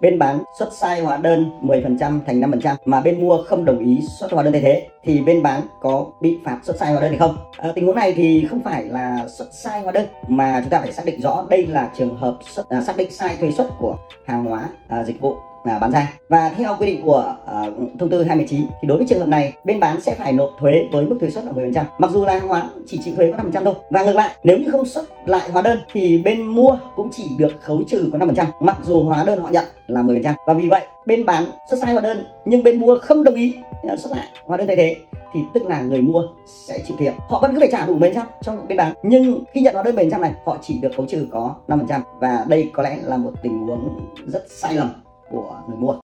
bên bán xuất sai hóa đơn 10% thành 5% mà bên mua không đồng ý xuất hóa đơn thay thế thì bên bán có bị phạt xuất sai hóa đơn hay không? À, tình huống này thì không phải là xuất sai hóa đơn mà chúng ta phải xác định rõ đây là trường hợp xuất, à, xác định sai thuế xuất của hàng hóa à, dịch vụ à, bán ra. Và theo quy định của à, thông tư 219 thì đối với trường hợp này bên bán sẽ phải nộp thuế với mức thuế suất là 10% mặc dù là hàng hóa chỉ chịu thuế có 5% thôi. Và ngược lại nếu như không xuất lại hóa đơn thì bên mua cũng chỉ được khấu trừ có 5% mặc dù hóa đơn họ nhận là 10% và vì vậy bên bán xuất sai hóa đơn nhưng bên mua không đồng ý à, xuất lại hóa đơn thay thế thì tức là người mua sẽ chịu thiệt. Họ vẫn cứ phải trả đủ 10% cho bên bán nhưng khi nhận hóa đơn 10% này họ chỉ được khấu trừ có 5% và đây có lẽ là một tình huống rất sai lầm của người mua.